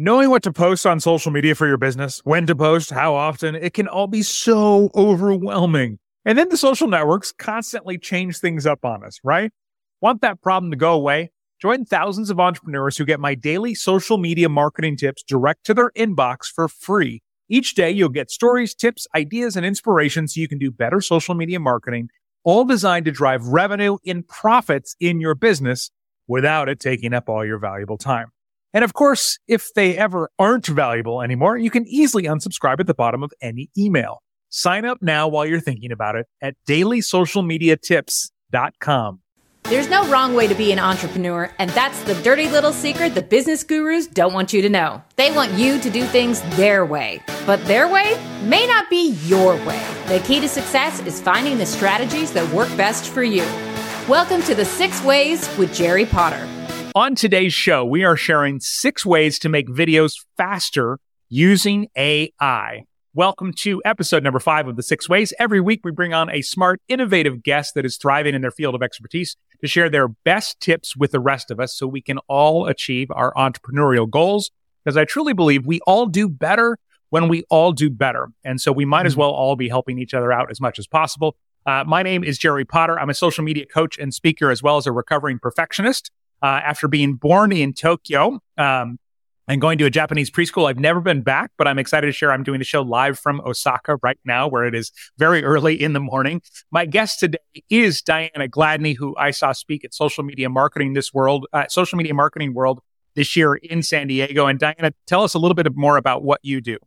Knowing what to post on social media for your business, when to post, how often, it can all be so overwhelming. And then the social networks constantly change things up on us, right? Want that problem to go away? Join thousands of entrepreneurs who get my daily social media marketing tips direct to their inbox for free. Each day, you'll get stories, tips, ideas, and inspiration so you can do better social media marketing, all designed to drive revenue and profits in your business without it taking up all your valuable time. And of course, if they ever aren't valuable anymore, you can easily unsubscribe at the bottom of any email. Sign up now while you're thinking about it at dailysocialmediatips.com. There's no wrong way to be an entrepreneur, and that's the dirty little secret the business gurus don't want you to know. They want you to do things their way, but their way may not be your way. The key to success is finding the strategies that work best for you. Welcome to the Six Ways with Jerry Potter. On today's show, we are sharing six ways to make videos faster using AI. Welcome to episode number five of the Six Ways. Every week, we bring on a smart, innovative guest that is thriving in their field of expertise to share their best tips with the rest of us so we can all achieve our entrepreneurial goals. Because I truly believe we all do better when we all do better. And so we might as well all be helping each other out as much as possible. Uh, my name is Jerry Potter. I'm a social media coach and speaker, as well as a recovering perfectionist. Uh, after being born in Tokyo um, and going to a Japanese preschool, I've never been back, but I'm excited to share I'm doing the show live from Osaka right now, where it is very early in the morning. My guest today is Diana Gladney, who I saw speak at Social Media Marketing this world, uh, Social Media Marketing World this year in San Diego. And Diana, tell us a little bit more about what you do.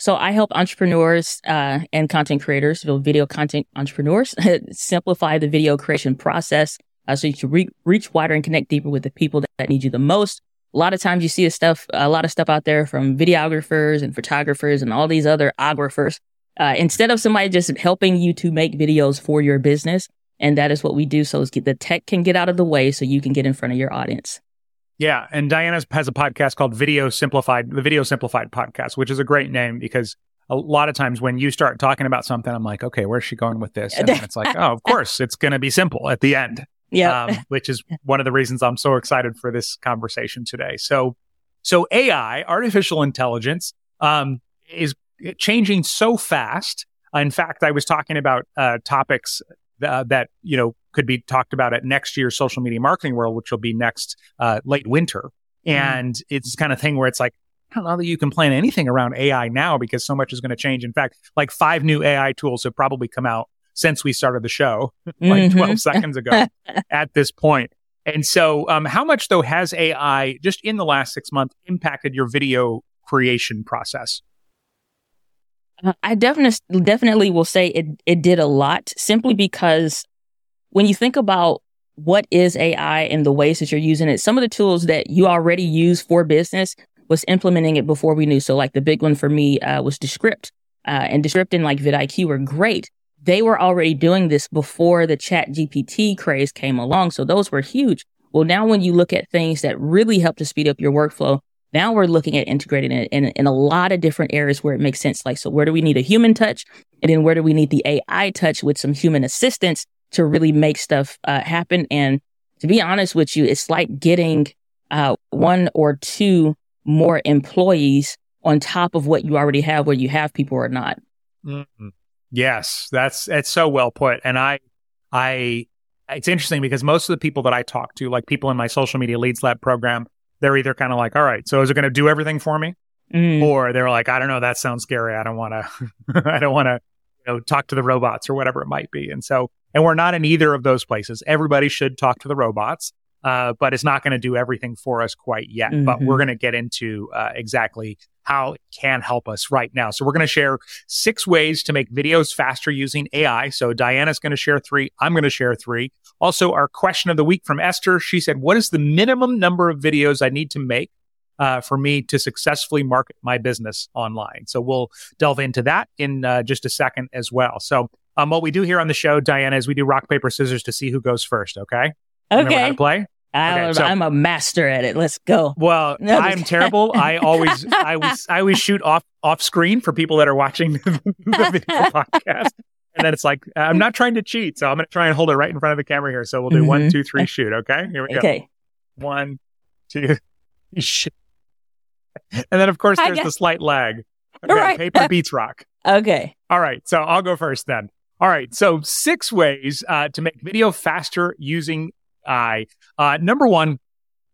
So I help entrepreneurs uh, and content creators, video content entrepreneurs, simplify the video creation process uh, so you can re- reach wider and connect deeper with the people that, that need you the most. A lot of times you see a stuff, a lot of stuff out there from videographers and photographers and all these other ographers. Uh, instead of somebody just helping you to make videos for your business, and that is what we do. So the tech can get out of the way, so you can get in front of your audience. Yeah, and Diana has a podcast called Video Simplified, the Video Simplified podcast, which is a great name because a lot of times when you start talking about something, I'm like, okay, where's she going with this? And it's like, oh, of course, it's going to be simple at the end yeah, um, which is one of the reasons I'm so excited for this conversation today. So, so AI, artificial intelligence, um, is changing so fast. In fact, I was talking about uh, topics uh, that you know could be talked about at next year's social media marketing world, which will be next uh, late winter. Mm. And it's kind of thing where it's like, I don't know that you can plan anything around AI now because so much is going to change. In fact, like five new AI tools have probably come out since we started the show, like mm-hmm. 12 seconds ago at this point. And so, um, how much though has AI just in the last six months impacted your video creation process? Uh, I definitely definitely will say it it did a lot simply because when you think about what is AI and the ways that you're using it, some of the tools that you already use for business was implementing it before we knew. So like the big one for me uh, was Descript. Uh, and Descript and like vidIQ were great they were already doing this before the chat GPT craze came along. So those were huge. Well, now when you look at things that really help to speed up your workflow, now we're looking at integrating it in, in a lot of different areas where it makes sense. Like, so where do we need a human touch? And then where do we need the AI touch with some human assistance to really make stuff uh, happen? And to be honest with you, it's like getting uh, one or two more employees on top of what you already have, where you have people or not. Mm-hmm. Yes, that's it's so well put. And I I it's interesting because most of the people that I talk to, like people in my social media leads lab program, they're either kind of like, all right, so is it going to do everything for me? Mm. Or they're like, I don't know, that sounds scary. I don't want to, I don't want to, you know, talk to the robots or whatever it might be. And so, and we're not in either of those places. Everybody should talk to the robots uh, but it's not going to do everything for us quite yet. Mm-hmm. But we're going to get into uh, exactly how it can help us right now. So we're going to share six ways to make videos faster using AI. So Diana's going to share three. I'm going to share three. Also, our question of the week from Esther. She said, "What is the minimum number of videos I need to make?" Uh, for me to successfully market my business online. So we'll delve into that in uh, just a second as well. So um, what we do here on the show, Diana, is we do rock paper scissors to see who goes first. Okay. Okay. how to play? I, okay, so, I'm a master at it. Let's go. Well, I'm terrible. I always, I always, I always shoot off off screen for people that are watching the video podcast. And then it's like, I'm not trying to cheat, so I'm going to try and hold it right in front of the camera here. So we'll do mm-hmm. one, two, three, shoot. Okay, here we go. Okay, one, two, shoot. and then of course there's the slight lag. Okay, right. Paper beats rock. Okay. All right. So I'll go first then. All right. So six ways uh, to make video faster using AI. Uh, number one,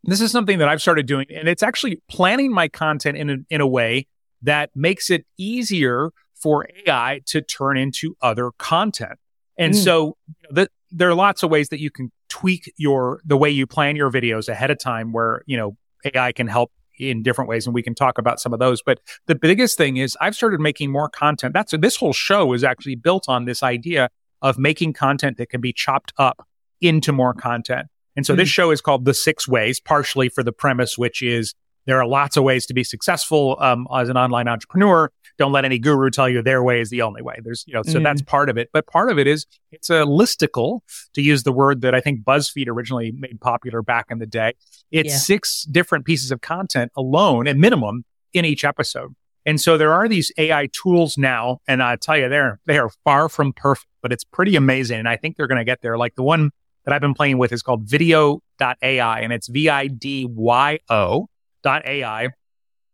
this is something that I've started doing, and it's actually planning my content in a, in a way that makes it easier for AI to turn into other content. And mm. so you know, the, there are lots of ways that you can tweak your the way you plan your videos ahead of time where, you know, AI can help in different ways and we can talk about some of those but the biggest thing is i've started making more content that's this whole show is actually built on this idea of making content that can be chopped up into more content and so mm-hmm. this show is called the six ways partially for the premise which is there are lots of ways to be successful um, as an online entrepreneur. Don't let any guru tell you their way is the only way. There's, you know, so mm. that's part of it. But part of it is it's a listicle, to use the word that I think BuzzFeed originally made popular back in the day. It's yeah. six different pieces of content alone at minimum in each episode. And so there are these AI tools now, and I tell you, they're they are far from perfect, but it's pretty amazing. And I think they're going to get there. Like the one that I've been playing with is called Vidyo.ai, and it's V I D Y O AI,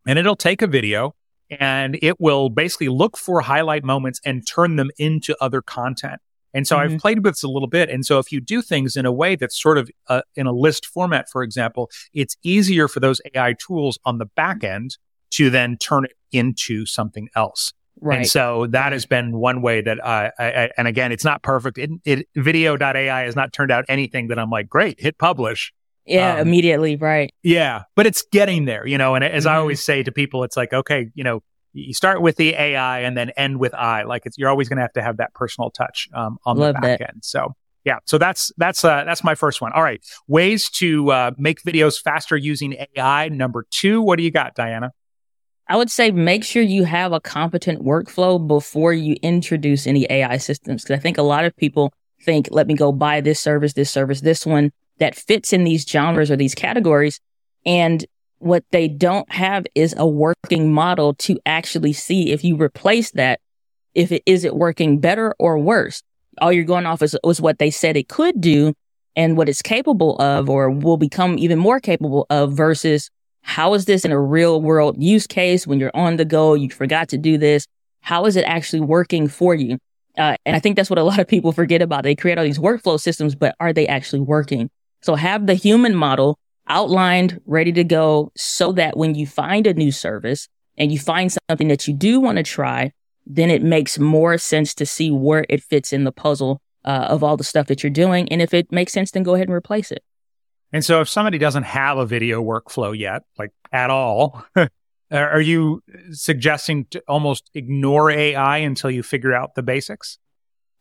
and it'll take a video and it will basically look for highlight moments and turn them into other content. And so mm-hmm. I've played with this a little bit. And so if you do things in a way that's sort of uh, in a list format, for example, it's easier for those AI tools on the back end to then turn it into something else. Right. And so that has been one way that I, I and again, it's not perfect. It, it Vidyo.ai has not turned out anything that I'm like, great, hit publish. Yeah, um, immediately, right. Yeah, but it's getting there, you know. And as mm-hmm. I always say to people, it's like, okay, you know, you start with the AI and then end with I. Like it's you're always going to have to have that personal touch um, on Love the back that. end. So yeah, so that's that's uh, that's my first one. All right, ways to uh, make videos faster using AI. Number two, what do you got, Diana? I would say make sure you have a competent workflow before you introduce any AI systems. Because I think a lot of people think, let me go buy this service, this service, this one that fits in these genres or these categories. And what they don't have is a working model to actually see if you replace that, if it is it working better or worse. All you're going off is, was what they said it could do and what it's capable of or will become even more capable of versus how is this in a real world use case when you're on the go, you forgot to do this? How is it actually working for you? Uh, and I think that's what a lot of people forget about. They create all these workflow systems, but are they actually working? So have the human model outlined, ready to go so that when you find a new service and you find something that you do want to try, then it makes more sense to see where it fits in the puzzle uh, of all the stuff that you're doing. And if it makes sense, then go ahead and replace it. And so if somebody doesn't have a video workflow yet, like at all, are you suggesting to almost ignore AI until you figure out the basics?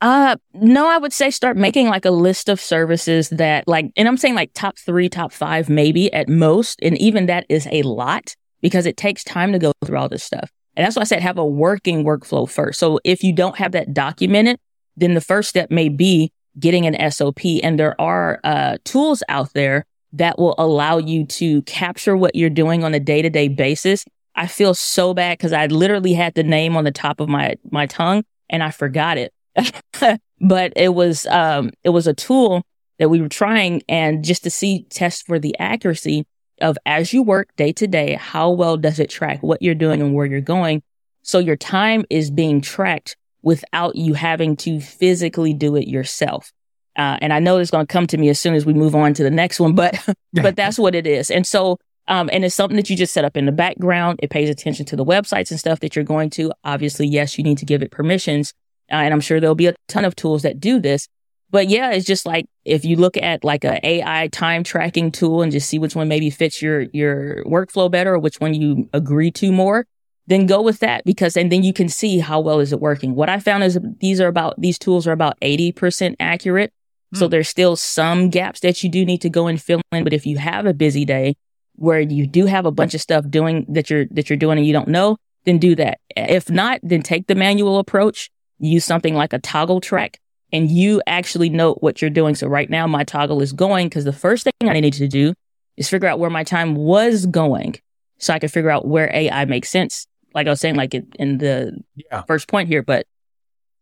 Uh, no, I would say start making like a list of services that like, and I'm saying like top three, top five, maybe at most. And even that is a lot because it takes time to go through all this stuff. And that's why I said have a working workflow first. So if you don't have that documented, then the first step may be getting an SOP. And there are uh, tools out there that will allow you to capture what you're doing on a day to day basis. I feel so bad because I literally had the name on the top of my, my tongue and I forgot it. but it was um, it was a tool that we were trying and just to see test for the accuracy of as you work day to day, how well does it track what you're doing and where you're going? So your time is being tracked without you having to physically do it yourself. Uh, and I know it's going to come to me as soon as we move on to the next one, but but that's what it is. And so um, and it's something that you just set up in the background. It pays attention to the websites and stuff that you're going to. Obviously, yes, you need to give it permissions, uh, and I'm sure there'll be a ton of tools that do this. But yeah, it's just like if you look at like a AI time tracking tool and just see which one maybe fits your your workflow better or which one you agree to more, then go with that because and then you can see how well is it working. What I found is these are about these tools are about 80% accurate. So hmm. there's still some gaps that you do need to go and fill in, but if you have a busy day where you do have a bunch of stuff doing that you're that you're doing and you don't know, then do that. If not, then take the manual approach use something like a Toggl Track and you actually note what you're doing. So right now my Toggl is going because the first thing I need to do is figure out where my time was going so I could figure out where AI makes sense. Like I was saying, like in the yeah. first point here, but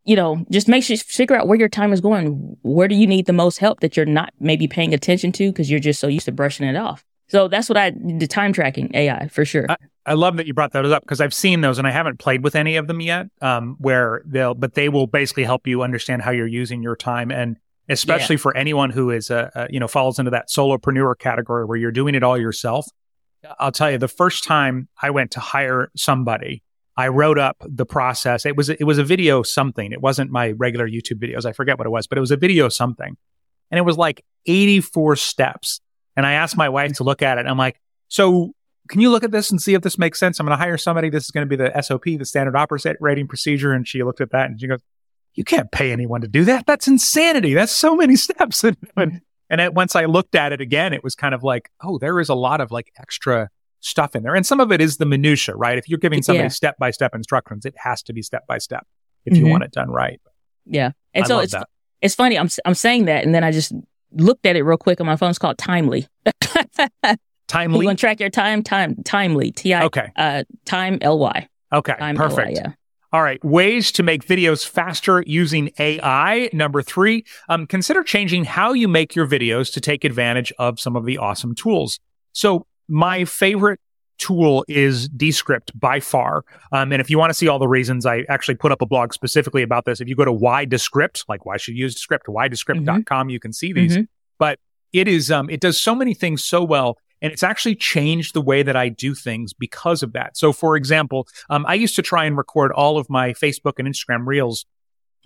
you know, just make sure figure out where your time is going. Where do you need the most help that you're not maybe paying attention to because you're just so used to brushing it off. So that's what I the time tracking AI for sure. I, I love that you brought those up because I've seen those and I haven't played with any of them yet. Um, where they'll, but they will basically help you understand how you're using your time, and especially yeah. for anyone who is a, a, you know falls into that solopreneur category where you're doing it all yourself. I'll tell you, the first time I went to hire somebody, I wrote up the process. It was it was a video something. It wasn't my regular YouTube videos. I forget what it was, but it was a video something, and it was like 84 steps. And I asked my wife to look at it. I'm like, so can you look at this and see if this makes sense? I'm going to hire somebody. This is going to be the SOP, the standard operating procedure. And she looked at that and she goes, you can't pay anyone to do that. That's insanity. That's so many steps. and, and, and it, once I looked at it again, it was kind of like, oh, there is a lot of like extra stuff in there. And some of it is the minutia, right? If you're giving somebody step by step instructions, it has to be step by step if mm-hmm. you want it done right. Yeah. And I so it's, that. it's funny. I'm, I'm saying that. And then I just looked at it real quick on my phone. It's called Timely. Timely. You want to track your time? Time. Timely. T I. Okay. Uh, time L Y. Okay. Time perfect. L-Y, yeah. All right. Ways to make videos faster using AI. Number three, um, consider changing how you make your videos to take advantage of some of the awesome tools. So my favorite tool is Descript by far. Um, and if you want to see all the reasons, I actually put up a blog specifically about this. If you go to why Descript, like why should you use Descript, whydescript.com, mm-hmm. you can see these. Mm-hmm. But it is, um, it does so many things so well. And it's actually changed the way that I do things because of that. So, for example, um, I used to try and record all of my Facebook and Instagram reels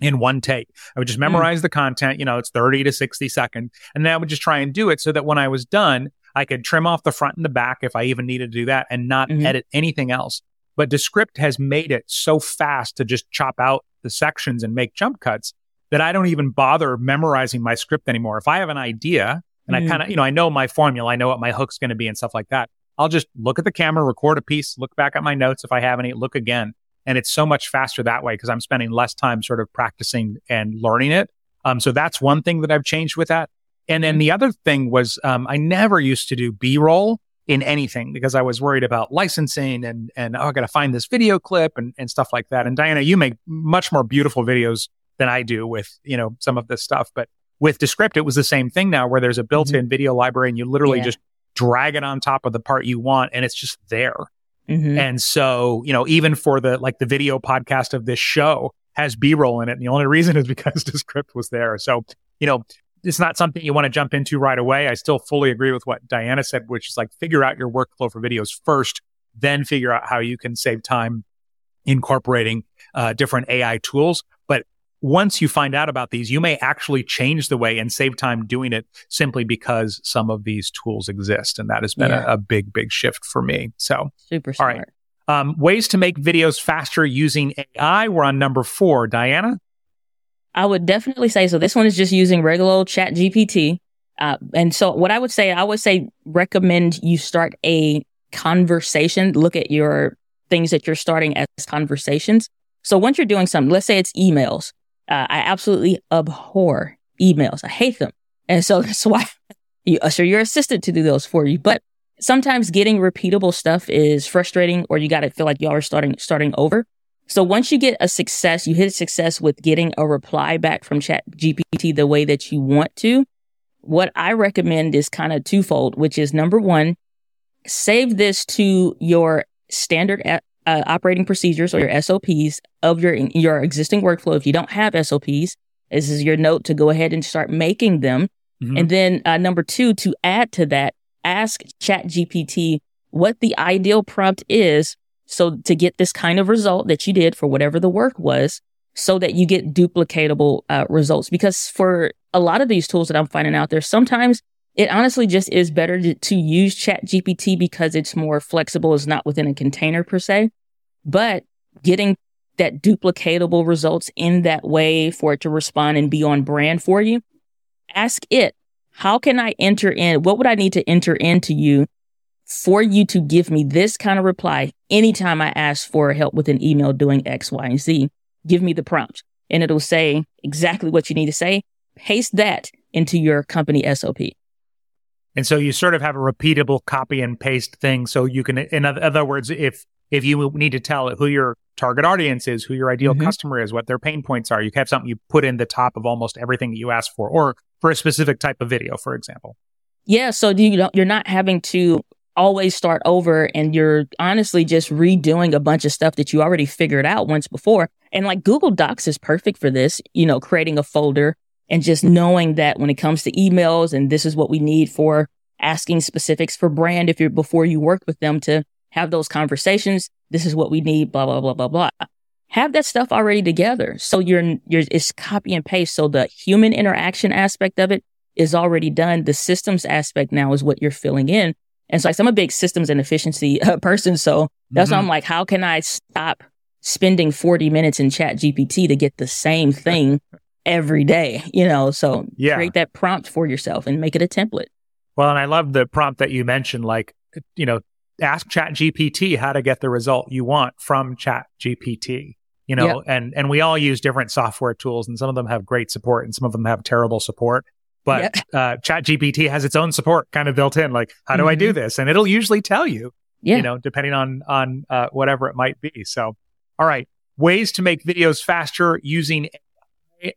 in one take. I would just hmm. memorize mm. the content, you know, it's 30 to 60 seconds. And then I would just try and do it so that when I was done, I could trim off the front and the back if I even needed to do that and not mm-hmm. edit anything else. But Descript has made it so fast to just chop out the sections and make jump cuts that I don't even bother memorizing my script anymore. If I have an idea and mm. I kind of, you know, I know my formula, I know what my hook's going to be and stuff like that. I'll just look at the camera, record a piece, look back at my notes if I have any, look again. And it's so much faster that way because I'm spending less time sort of practicing and learning it. Um, so that's one thing that I've changed with that. And then the other thing was, um, I never used to do B roll in anything because I was worried about licensing and, and, oh, I got to find this video clip and, and stuff like that. And Diana, you make much more beautiful videos than I do with, you know, some of this stuff. But with Descript, it was the same thing now where there's a built in mm-hmm. video library and you literally yeah. just drag it on top of the part you want and it's just there. Mm-hmm. And so, you know, even for the like the video podcast of this show has B roll in it. And the only reason is because Descript was there. So, you know, it's not something you want to jump into right away. I still fully agree with what Diana said, which is like figure out your workflow for videos first, then figure out how you can save time incorporating uh, different AI tools once you find out about these, you may actually change the way and save time doing it simply because some of these tools exist. And that has been yeah. a, a, big, big shift for me. So, super smart. All right. Um, ways to make videos faster using AI. We're on number four. Diana? I would definitely say so. This one is just using regular old chat GPT. Uh, and so what I would say, I would say recommend you start a conversation. Look at your things that you're starting as conversations. So once you're doing something, let's say it's emails. Uh, I absolutely abhor emails. I hate them. And so that's why you usher your assistant to do those for you. But sometimes getting repeatable stuff is frustrating or you got to feel like y'all are starting, starting over. So once you get a success, you hit success with getting a reply back from chat GPT the way that you want to. What I recommend is kind of twofold, which is number one, save this to your standard uh, operating procedures or your SOPs of your your existing workflow. If you don't have SOPs, this is your note to go ahead and start making them. Mm-hmm. And then uh, number two, to add to that, ask ChatGPT what the ideal prompt is, so to get this kind of result that you did for whatever the work was, so that you get duplicatable uh, results. Because for a lot of these tools that I'm finding out there, sometimes it honestly just is better to, to use chat GPT because it's more flexible. It's not within a container per se, but getting that duplicatable results in that way for it to respond and be on brand for you. Ask it, how can I enter in? What would I need to enter into you for you to give me this kind of reply anytime I ask for help with an email doing X, Y, and Z? Give me the prompt and it'll say exactly what you need to say. Paste that into your company SOP. And so you sort of have a repeatable copy and paste thing. So you can, in other words, if if you need to tell who your target audience is, who your ideal mm-hmm. customer is, what their pain points are, you have something you put in the top of almost everything that you ask for, or for a specific type of video, for example. Yeah. So you don't, you're not having to always start over and you're honestly just redoing a bunch of stuff that you already figured out once before. And like Google Docs is perfect for this, you know, creating a folder and just knowing that when it comes to emails and this is what we need for asking specifics for brand if you're before you work with them to have those conversations. This is what we need, blah, blah, blah, blah, blah. Have that stuff already together. So you're, you're, it's copy and paste. So the human interaction aspect of it is already done. The systems aspect now is what you're filling in. And so like, I'm a big systems and efficiency uh, person. So that's mm-hmm. why I'm like, how can I stop spending 40 minutes in chat GPT to get the same thing every day? You know, so yeah. create that prompt for yourself and make it a template. Well, and I love the prompt that you mentioned, like, you know, ask chat GPT how to get the result you want from chat GPT you know and and we all use different software tools and some of them have great support and some of them have terrible support but uh, chat gpt has its own support kind of built in like how do mm-hmm. i do mm-hmm. this and it'll usually tell you yeah. you know depending on on uh, whatever it might be so all right ways to make videos faster using.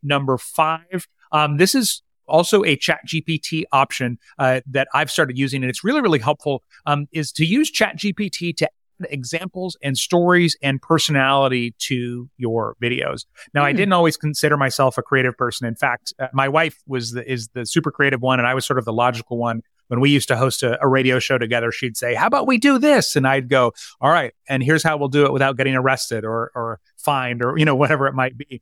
Number five um, this is also a chat gpt option uh, that i've started using and it's really really helpful um, is to use chat gpt to add examples and stories and personality to your videos. Now, mm. I hmm. didn't always consider myself a creative person. In fact, uh, my wife was the, is the super creative one, and I was sort of the logical one. When we used to host a, a radio show together, she'd say, "How about we do this?" And I'd go, "All right, and here's how we'll do it without getting arrested or or fined or you know whatever it might be."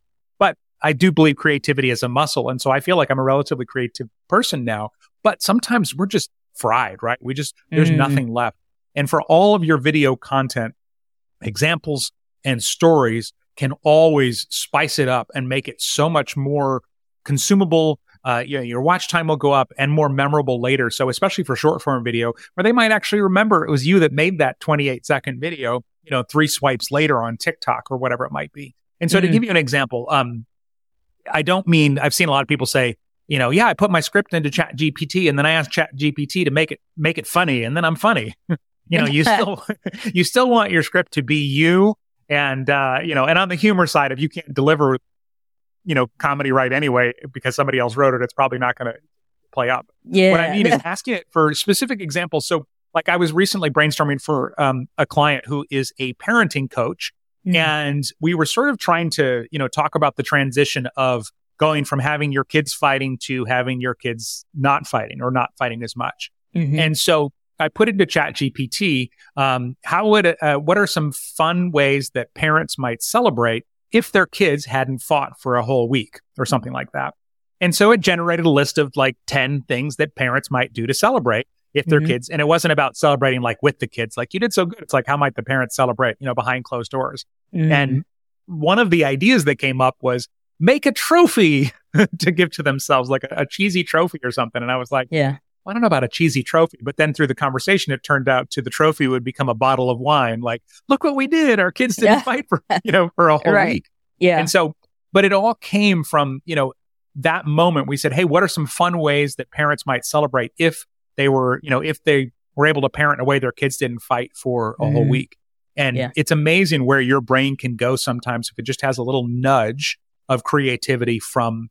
I do believe creativity is a muscle, and so I feel like I'm a relatively creative person now. But sometimes we're just fried, right? We just there's mm. nothing left. And for all of your video content, examples and stories can always spice it up and make it so much more consumable. Uh, you know, your watch time will go up and more memorable later. So especially for short form video, where they might actually remember it was you that made that 28 second video, you know, three swipes later on TikTok or whatever it might be. And so mm-hmm. to give you an example, um, I don't mean I've seen a lot of people say, you know, yeah, I put my script into Chat GPT and then I asked Chat GPT to make it make it funny, and then I'm funny. You know, you still you still want your script to be you, and uh, you know, and on the humor side, if you can't deliver, you know, comedy right anyway because somebody else wrote it, it's probably not going to play up. Yeah. What I mean is asking it for specific examples. So, like, I was recently brainstorming for um, a client who is a parenting coach, mm-hmm. and we were sort of trying to, you know, talk about the transition of going from having your kids fighting to having your kids not fighting or not fighting as much. Mm-hmm. And so I put into Chat GPT, um, how would uh, what are some fun ways that parents might celebrate if their kids hadn't fought for a whole week or something like that? And so it generated a list of like 10 things that parents might do to celebrate if their mm-hmm. kids, and it wasn't about celebrating like with the kids, like you did so good. It's like, how might the parents celebrate, you know, behind closed doors? Mm-hmm. And one of the ideas that came up was make a trophy to give to themselves, like a, a, cheesy trophy or something. And I was like, yeah, well, I don't know about a cheesy trophy, but then through the conversation, it turned out to the trophy would become a bottle of wine. Like, look what we did. Our kids didn't yeah. fight for, you know, for a whole right. week. Yeah. And so, but it all came from, you know, that moment we said, Hey, what are some fun ways that parents might celebrate if they were, you know, if they were able to parent in a way their kids didn't fight for a mm. whole mm-hmm. week? And yeah. it's amazing where your brain can go sometimes if it just has a little nudge of creativity from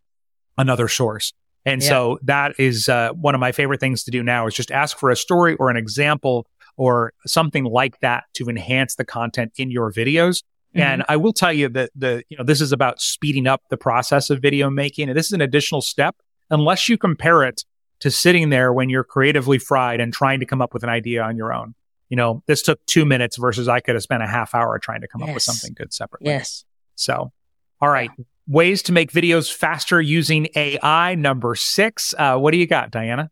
another source. And yeah. so that is uh, one of my favorite things to do now is just ask for a story or an example or something like that to enhance the content in your videos. Mm-hmm. And I will tell you that the, you know, this is about speeding up the process of video making. And this is an additional step unless you compare it to sitting there when you're creatively fried and trying to come up with an idea on your own. You know, this took two minutes versus I could have spent a half hour trying to come yes. up with something good separately. Yes. So, all right. Yeah ways to make videos faster using AI. Number six. Uh, what do you got, Diana?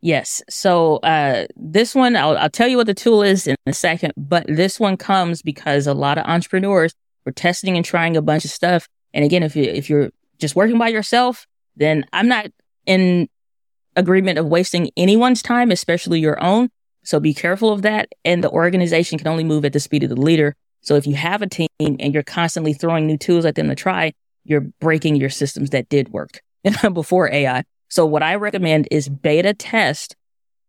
Yes. So uh, this one, I'll, I'll tell you what the tool is in a second, but this one comes because a lot of entrepreneurs were testing and trying a bunch of stuff. And again, if you if you're just working by yourself, then I'm not in agreement of wasting anyone's time, especially your own. So be careful of that. And the organization can only move at the speed of the leader. So if you have a team and you're constantly throwing new tools at them to try, you're breaking your systems that did work before AI. So what I recommend is beta test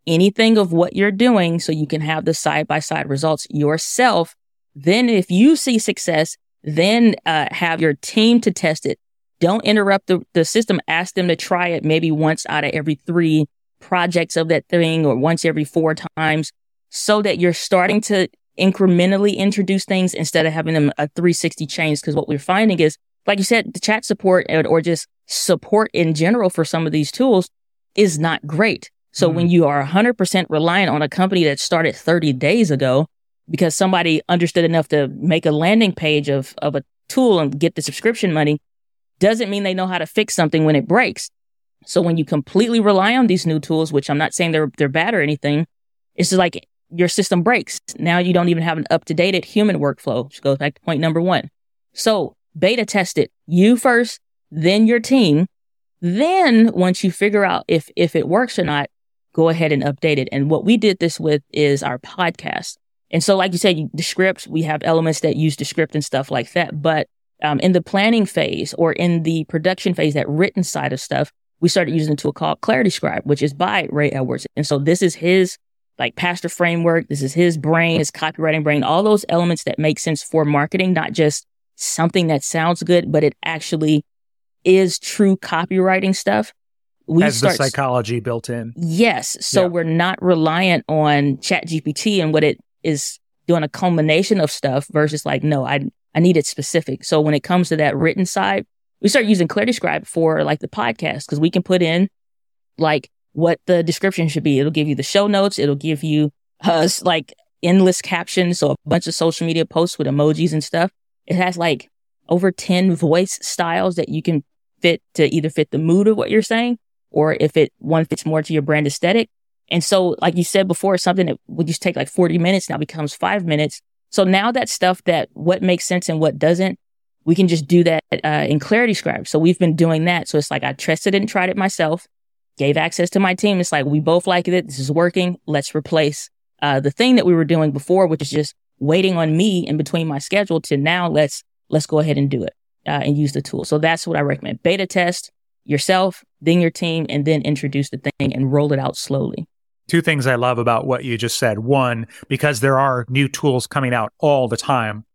anything of what you're doing so you can have the side by side results yourself. Then if you see success, then uh, have your team to test it. Don't interrupt the, the system. Ask them to try it maybe once out of every three projects of that thing or once every four times so that you're starting to incrementally introduce things instead of having them a 360 change. Cause what we're finding is, like you said, the chat support or just support in general for some of these tools is not great. So mm when you are 100% reliant on a company that started 30 days ago because somebody understood enough to make a landing page of, of a tool and get the subscription money, doesn't mean they know how to fix something when it breaks. So when you completely rely on these new tools, which I'm not saying they're, they're bad or anything, it's just like your system breaks. Now you don't even have an up to date human workflow, which goes back to point number one. So beta test it. You first, then your team. Then once you figure out if, if it works or not, go ahead and update it. And what we did this with is our podcast. And so, like you said, Descript, we have elements that use Descript and stuff like that. But um, in the planning phase or in the production phase, that written side of stuff, we started using a tool called Clarity Scribe, which is by Ray Edwards. And so this is his like pastor framework. This is his brain, his copywriting brain, all those elements that make sense for marketing, not just something that sounds good, but it actually is true copywriting stuff. We Has start, the psychology built in. Yes. So yeah. we're not reliant on chat GPT and what it is doing a culmination of stuff versus like, no, I, I need it specific. So when it comes to that written side, we start using Clarity Scribe for like the podcast because we can put in like what the description should be. It'll give you the show notes. It'll give you uh, like endless captions. So a bunch of social media posts with emojis and stuff. It has like over 10 voice styles that you can fit to either fit the mood of what you're saying or if it one fits more to your brand aesthetic. And so, like you said before, something that would just take like 40 minutes now becomes five minutes. So now that stuff that what makes sense and what doesn't, we can just do that uh, in Clarity Scribe. So we've been doing that. So it's like I tested it and tried it myself, gave access to my team. It's like we both like it. This is working. Let's replace uh, the thing that we were doing before, which is just waiting on me in between my schedule to now let's let's go ahead and do it uh, and use the tool. So that's what I recommend. Beta test yourself, then your team, and then introduce the thing and roll it out slowly two things I love about what you just said. One, because there are new tools coming out all the time,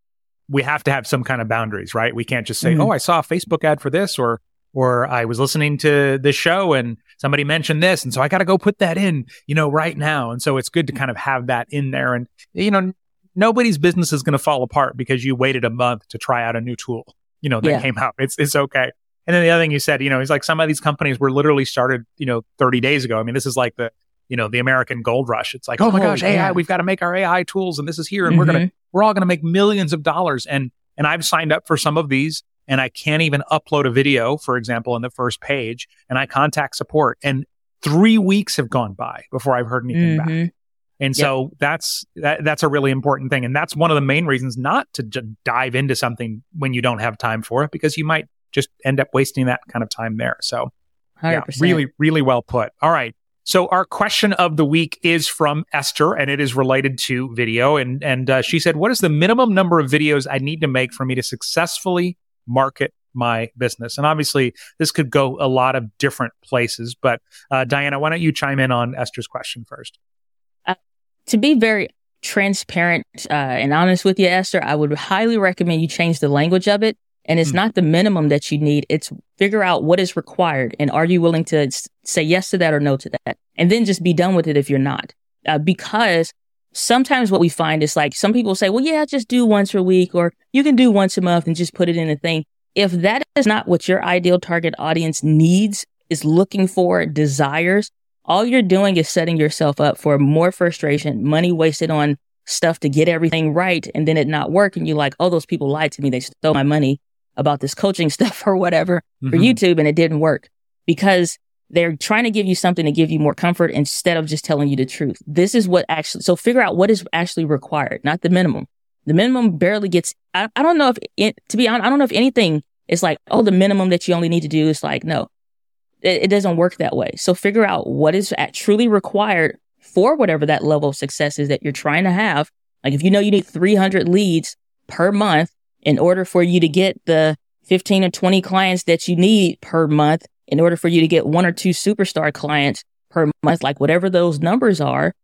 we have to have some kind of boundaries, right? We can't just say, mm-hmm. "Oh, I saw a Facebook ad for this," or or I was listening to this show and somebody mentioned this, and so I got to go put that in, you know, right now. And so it's good to kind of have that in there, and you know, nobody's business is going to fall apart because you waited a month to try out a new tool, you know, that yeah. came out. It's it's okay. And then the other thing you said, you know, he's like some of these companies were literally started, you know, 30 days ago. I mean, this is like the you know the American gold rush. It's like, oh my oh, gosh, AI, we've got to make our AI tools, and this is here, and mm-hmm. we're gonna mm-hmm. we're all gonna make millions of dollars. And and I've signed up for some of these, and I can't even upload a video, for example, in the first page, and I contact support, and three weeks have gone by before I've heard anything mm-hmm. back. And yep. so that's that, that's a really important thing, and that's one of the main reasons not to j- dive into something when you don't have time for it, because you might just end up wasting that kind of time there. So, 100%. yeah, really, really well put. All right. So our question of the week is from Esther, and it is related to video. And and uh, she said, "What is the minimum number of videos I need to make for me to successfully market my business?" And obviously, this could go a lot of different places. But uh, Diana, why don't you chime in on Esther's question first? Uh, to be very transparent uh, and honest with you, Esther, I would highly recommend you change the language of it and it's mm. not the minimum that you need. It's figure out what is required and are you willing to say yes to that or no to that? And then just be done with it if you're not. Uh, because sometimes what we find is like some people say, well, yeah, just do once a week or you can do once a month and just put it in a thing. If that is not what your ideal target audience needs, is looking for, desires, all you're doing is setting yourself up for more frustration, money wasted on stuff to get everything right and then it not work. And you're like, oh, those people lied to me. They stole my money about this coaching stuff or whatever mm-hmm. for YouTube and it didn't work because they're trying to give you something to give you more comfort instead of just telling you the truth. This is what actually, so figure out what is actually required, not the minimum. The minimum barely gets, I, I don't know if it, to be honest, I don't know if anything is like, oh, the minimum that you only need to do is like, no, it, it doesn't work that way. So figure out what is truly required for whatever that level of success is that you're trying to have. Like if you know you need 300 leads per month, in order for you to get the 15 or 20 clients that you need per month, in order for you to get one or two superstar clients per month, like whatever those numbers are,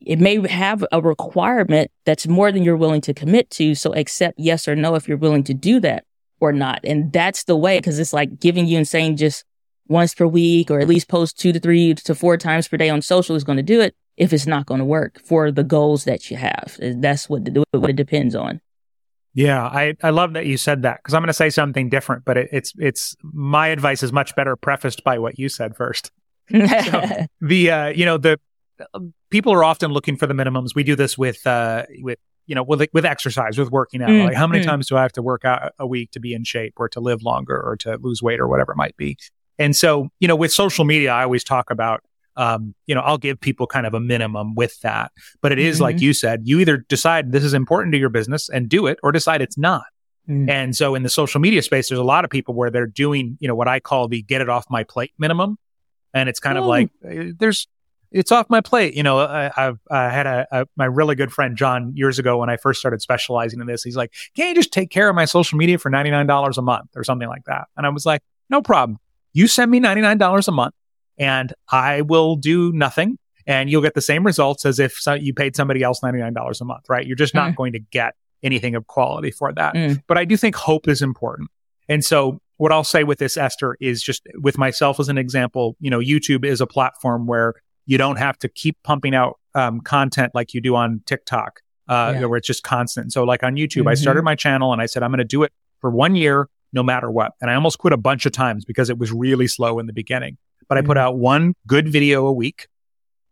it may have a requirement that's more than you're willing to commit to. So accept yes or no if you're willing to do that or not. And that's the way, because it's like giving you and saying just once per week or at least post two to three to four times per day on social is going to do it. if it's not going to work for the goals that you have. That's what, what it depends on. Yeah, I, I love that you said that because I'm going to say something different, but it, it's it's my advice is much better prefaced by what you said first. so the uh, you know the people are often looking for the minimums. We do this with uh, with you know with with exercise, with working out. Mm, like how many mm. times do I have to work out a week to be in shape, or to live longer, or to lose weight, or whatever it might be? And so you know with social media, I always talk about um, you know, I'll give people kind of a minimum with that. But it is mm-hmm. like you said, you either decide this is important to your business and do it or decide it's not. Mm-hmm. And so in the social media space, there's a lot of people where they're doing, you know, what I call the get it off my plate minimum. And it's kind of like, eh, there's, it's off my plate. You know, I, have I had a, a, my really good friend John years ago when I first started specializing in this. He's like, "Can you just take care of my social media for ninety nine dollars a month or something like that?" And I was like, "No problem. You send me ninety nine dollars a month and I will do nothing and you'll get the same results as if you paid somebody else $99 a month, right? You're just not mm. going to get anything of quality for that. Mm. But I do think hope is important. And so what I'll say with this, Esther, is just with myself as an example, you know, YouTube is a platform where you don't have to keep pumping out um, content like you do on TikTok, uh, yeah. where it's just constant. So like on YouTube, mm-hmm. I started my channel and I said, I'm going to do it for one year, no matter what. And I almost quit a bunch of times because it was really slow in the beginning but I put mm-hmm. out one good video a week.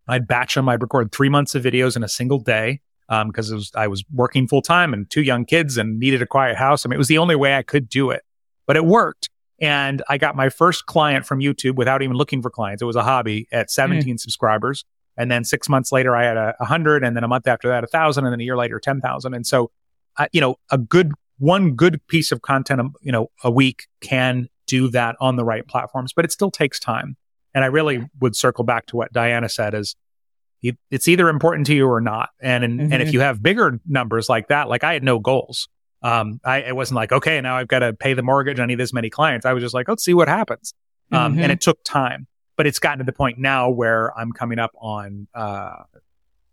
I'd batch them. I'd record three months of videos in a single day because um, I was working full time and two young kids and needed a quiet house. I mean, it was the only way I could do it, but it worked. And I got my first client from YouTube without even looking for clients. It was a hobby at 17 mm. subscribers. And then six months later, I had a, a hundred. And then a month after that, a thousand. And then a year later, 10,000. And so, uh, you know, a good, one good piece of content, um, you know, a week can do that on the right platforms, but it still takes time. And I really would circle back to what Diana said is it's either important to you or not. And, and, mm-hmm. and if mm-hmm. you have bigger numbers like that, like I had no goals. Um, I, it wasn't like, okay, now I've got to pay the mortgage. I need this many clients. I was just like, let's see what happens. Um, mm-hmm. and it took time, but it's gotten to the point now where I'm coming up on, uh,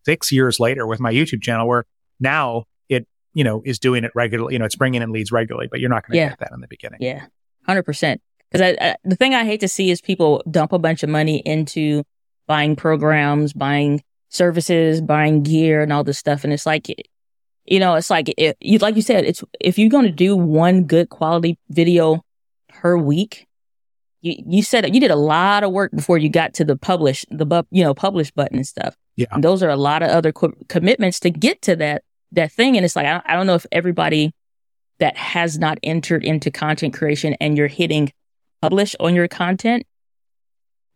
six years later with my YouTube channel where now it, you know, is doing it regularly. You know, it's bringing in leads regularly, but you're not going to yeah. get that in the beginning. Yeah. 100%. Because the thing I hate to see is people dump a bunch of money into buying programs, buying services, buying gear, and all this stuff, and it's like, you know, it's like it, you like you said, it's if you're going to do one good quality video per week, you you said you did a lot of work before you got to the publish the you know publish button and stuff. Yeah, and those are a lot of other co- commitments to get to that that thing, and it's like I, I don't know if everybody that has not entered into content creation and you're hitting publish on your content,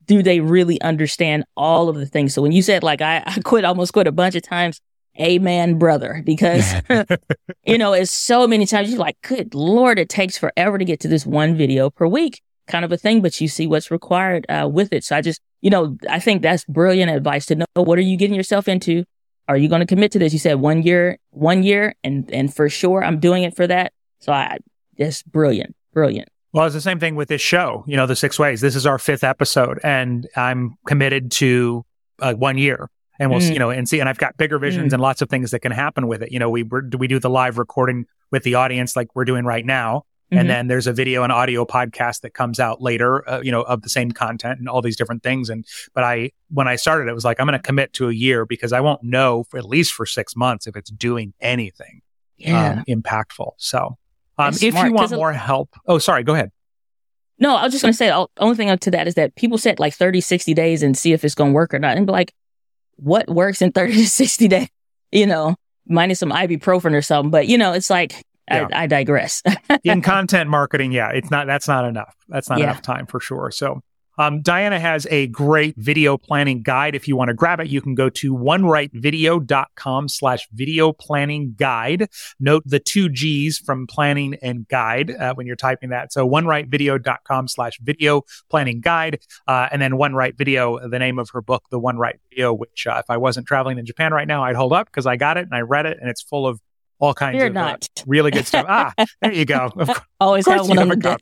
do they really understand all of the things? So when you said like I, I quit, almost quit a bunch of times, amen, brother, because you know, it's so many times you're like, good Lord, it takes forever to get to this one video per week kind of a thing, but you see what's required uh, with it. So I just, you know, I think that's brilliant advice to know what are you getting yourself into? Are you going to commit to this? You said one year, one year, and and for sure I'm doing it for that. So I just brilliant, brilliant. Well, it's the same thing with this show, you know, the six ways. This is our fifth episode, and I'm committed to uh, one year. And we'll, mm. you know, and see, and I've got bigger visions mm. and lots of things that can happen with it. You know, we we do the live recording with the audience like we're doing right now, mm-hmm. and then there's a video and audio podcast that comes out later, uh, you know, of the same content and all these different things. And but I, when I started, it was like I'm going to commit to a year because I won't know for at least for six months if it's doing anything yeah. um, impactful. So um, if you want more help, oh, sorry, go ahead. No, I was just going to say, the only thing up to that is that people set like 30, 60 days and see if it's going to work or not. And be like, what works in 30 to 60 days? You know, minus some ibuprofen or something. But, you know, it's like, yeah. I, I, digress. in content marketing, yeah, it's not, that's not enough. That's not yeah. enough time for sure. So, um, Diana has a great video planning guide. If you want to grab it, you can go to onerightvideo.com slash video planning guide. Note the two G's from planning and guide uh, when you're typing that. So onerightvideo.com slash video planning guide. Uh, and then One Right Video, the name of her book, The One Right Video, which uh, if I wasn't traveling in Japan right now, I'd hold up because I got it and I read it and it's full of all kinds You're of uh, not. really good stuff. ah, there you go. Of Always have one of the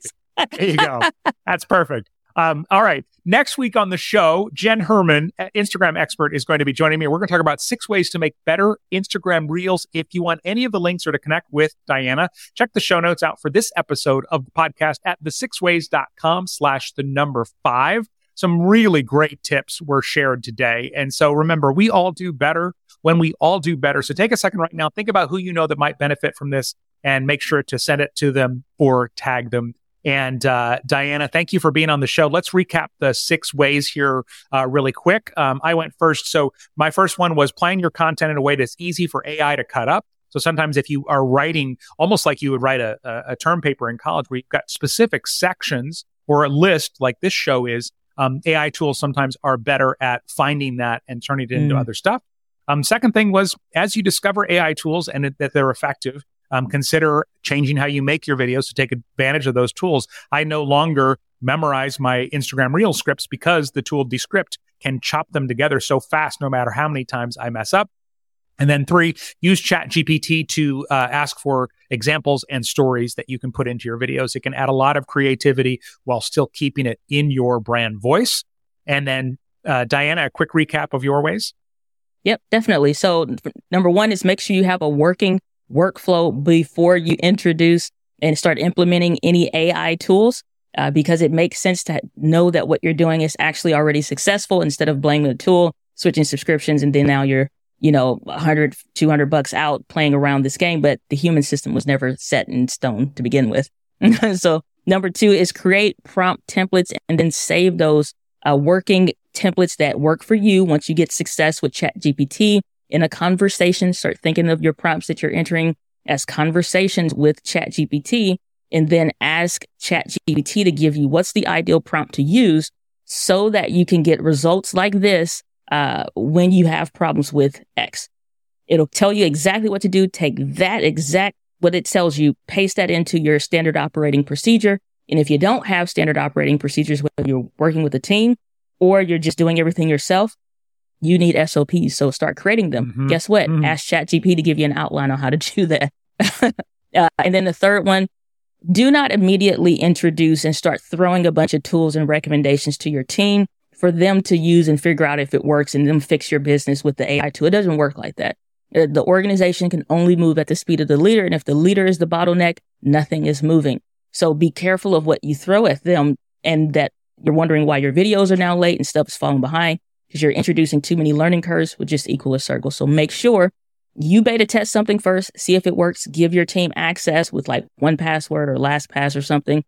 There you go. That's perfect. Um, all right. Next week on the show, Jen Herman, Instagram expert, is going to be joining me. We're going to talk about six ways to make better Instagram reels. If you want any of the links or to connect with Diana, check the show notes out for this episode of the podcast at the sixways.com slash the number five. some really great tips were shared today. And so remember, we all do better when we all do better. So take a second right now, think about who you know that might benefit from this and make sure to send it to them or tag them. And uh, Diana, thank you for being on the show. Let's recap the six ways here uh, really quick. Um, I went first. So my first one was plan your content in a way that's easy for AI to cut up. So sometimes if you are writing almost like you would write a, a, term paper in college where you've got specific sections or a list like this show is, um, AI tools sometimes are better at finding that and turning it into mm. other stuff. Um, second thing was as you discover AI tools and it, that they're effective, um, consider changing how you make your videos to take advantage of those tools. I no longer memorize my Instagram reel scripts because the tool Descript can chop them together so fast, no matter how many times I mess up. And then three, use Chat GPT to uh, ask for examples and stories that you can put into your videos. It can add a lot of creativity while still keeping it in your brand voice. And then, uh, Diana, a quick recap of your ways. Yep, definitely. So, number one is make sure you have a working workflow before you introduce and start implementing any AI tools. Uh, because it makes sense to know that what you're doing is actually already successful instead of blaming the tool, switching subscriptions, and then now you're you know, 100, 200 bucks out playing around this game, but the human system was never set in stone to begin with. so number two is create prompt templates and then save those uh, working templates that work for you. Once you get success with chat GPT in a conversation, start thinking of your prompts that you're entering as conversations with chat GPT and then ask chat GPT to give you what's the ideal prompt to use so that you can get results like this uh, when you have problems with X. It'll tell you exactly what to do. Take that exact, what it tells you, paste that into your standard operating procedure. And if you don't have standard operating procedures, whether you're working with a team or you're just doing everything yourself, you need SOPs. So start creating them. Mm-hmm. Guess what? Mm-hmm. Ask ChatGPT to give you an outline on how to do that. uh, and then the third one, do not immediately introduce and start throwing a bunch of tools and recommendations to your team for them to use and figure out if it works and then fix your business with the AI tool. It doesn't work like that. Uh, the organization can only move at the speed of the leader. And if the leader is the bottleneck, nothing is moving. So be careful of what you throw at them and that you're wondering why your videos are now late and stuff is falling behind because you're introducing too many learning curves with just equal a circle. So make sure you beta test something first, see if it works, give your team access with like 1Password or LastPass or something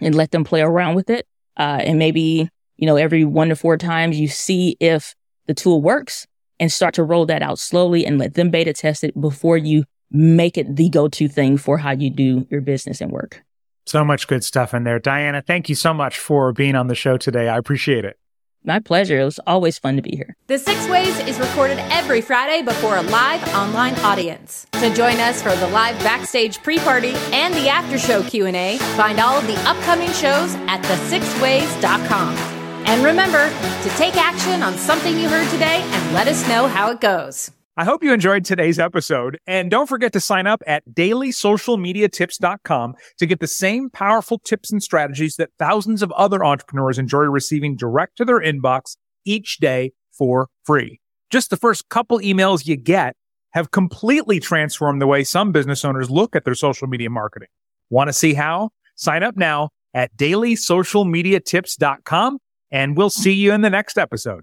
and let them play around with it. Uh, and maybe you know, every one to four times you see if the tool works and start to roll that out slowly and let them beta test it before you make it the go-to thing for how you do your business and work. So much good stuff in there. Diana, thank you so much for being on the show today. I appreciate it. My pleasure. It was always fun to be here. The Six Ways is recorded every Friday before a live online audience. To join us for the live backstage pre-party and the after show Q&A, find all of the upcoming shows at thesixways.com. And remember to take action on something you heard today and let us know how it goes. I hope you enjoyed today's episode. And don't forget to sign up at dailysocialmediatips.com to get the same powerful tips and strategies that thousands of other entrepreneurs enjoy receiving direct to their inbox each day for free. Just the first couple emails you get have completely transformed the way some business owners look at their social media marketing. Want to see how? Sign up now at dailysocialmediatips.com and we'll see you in the next episode.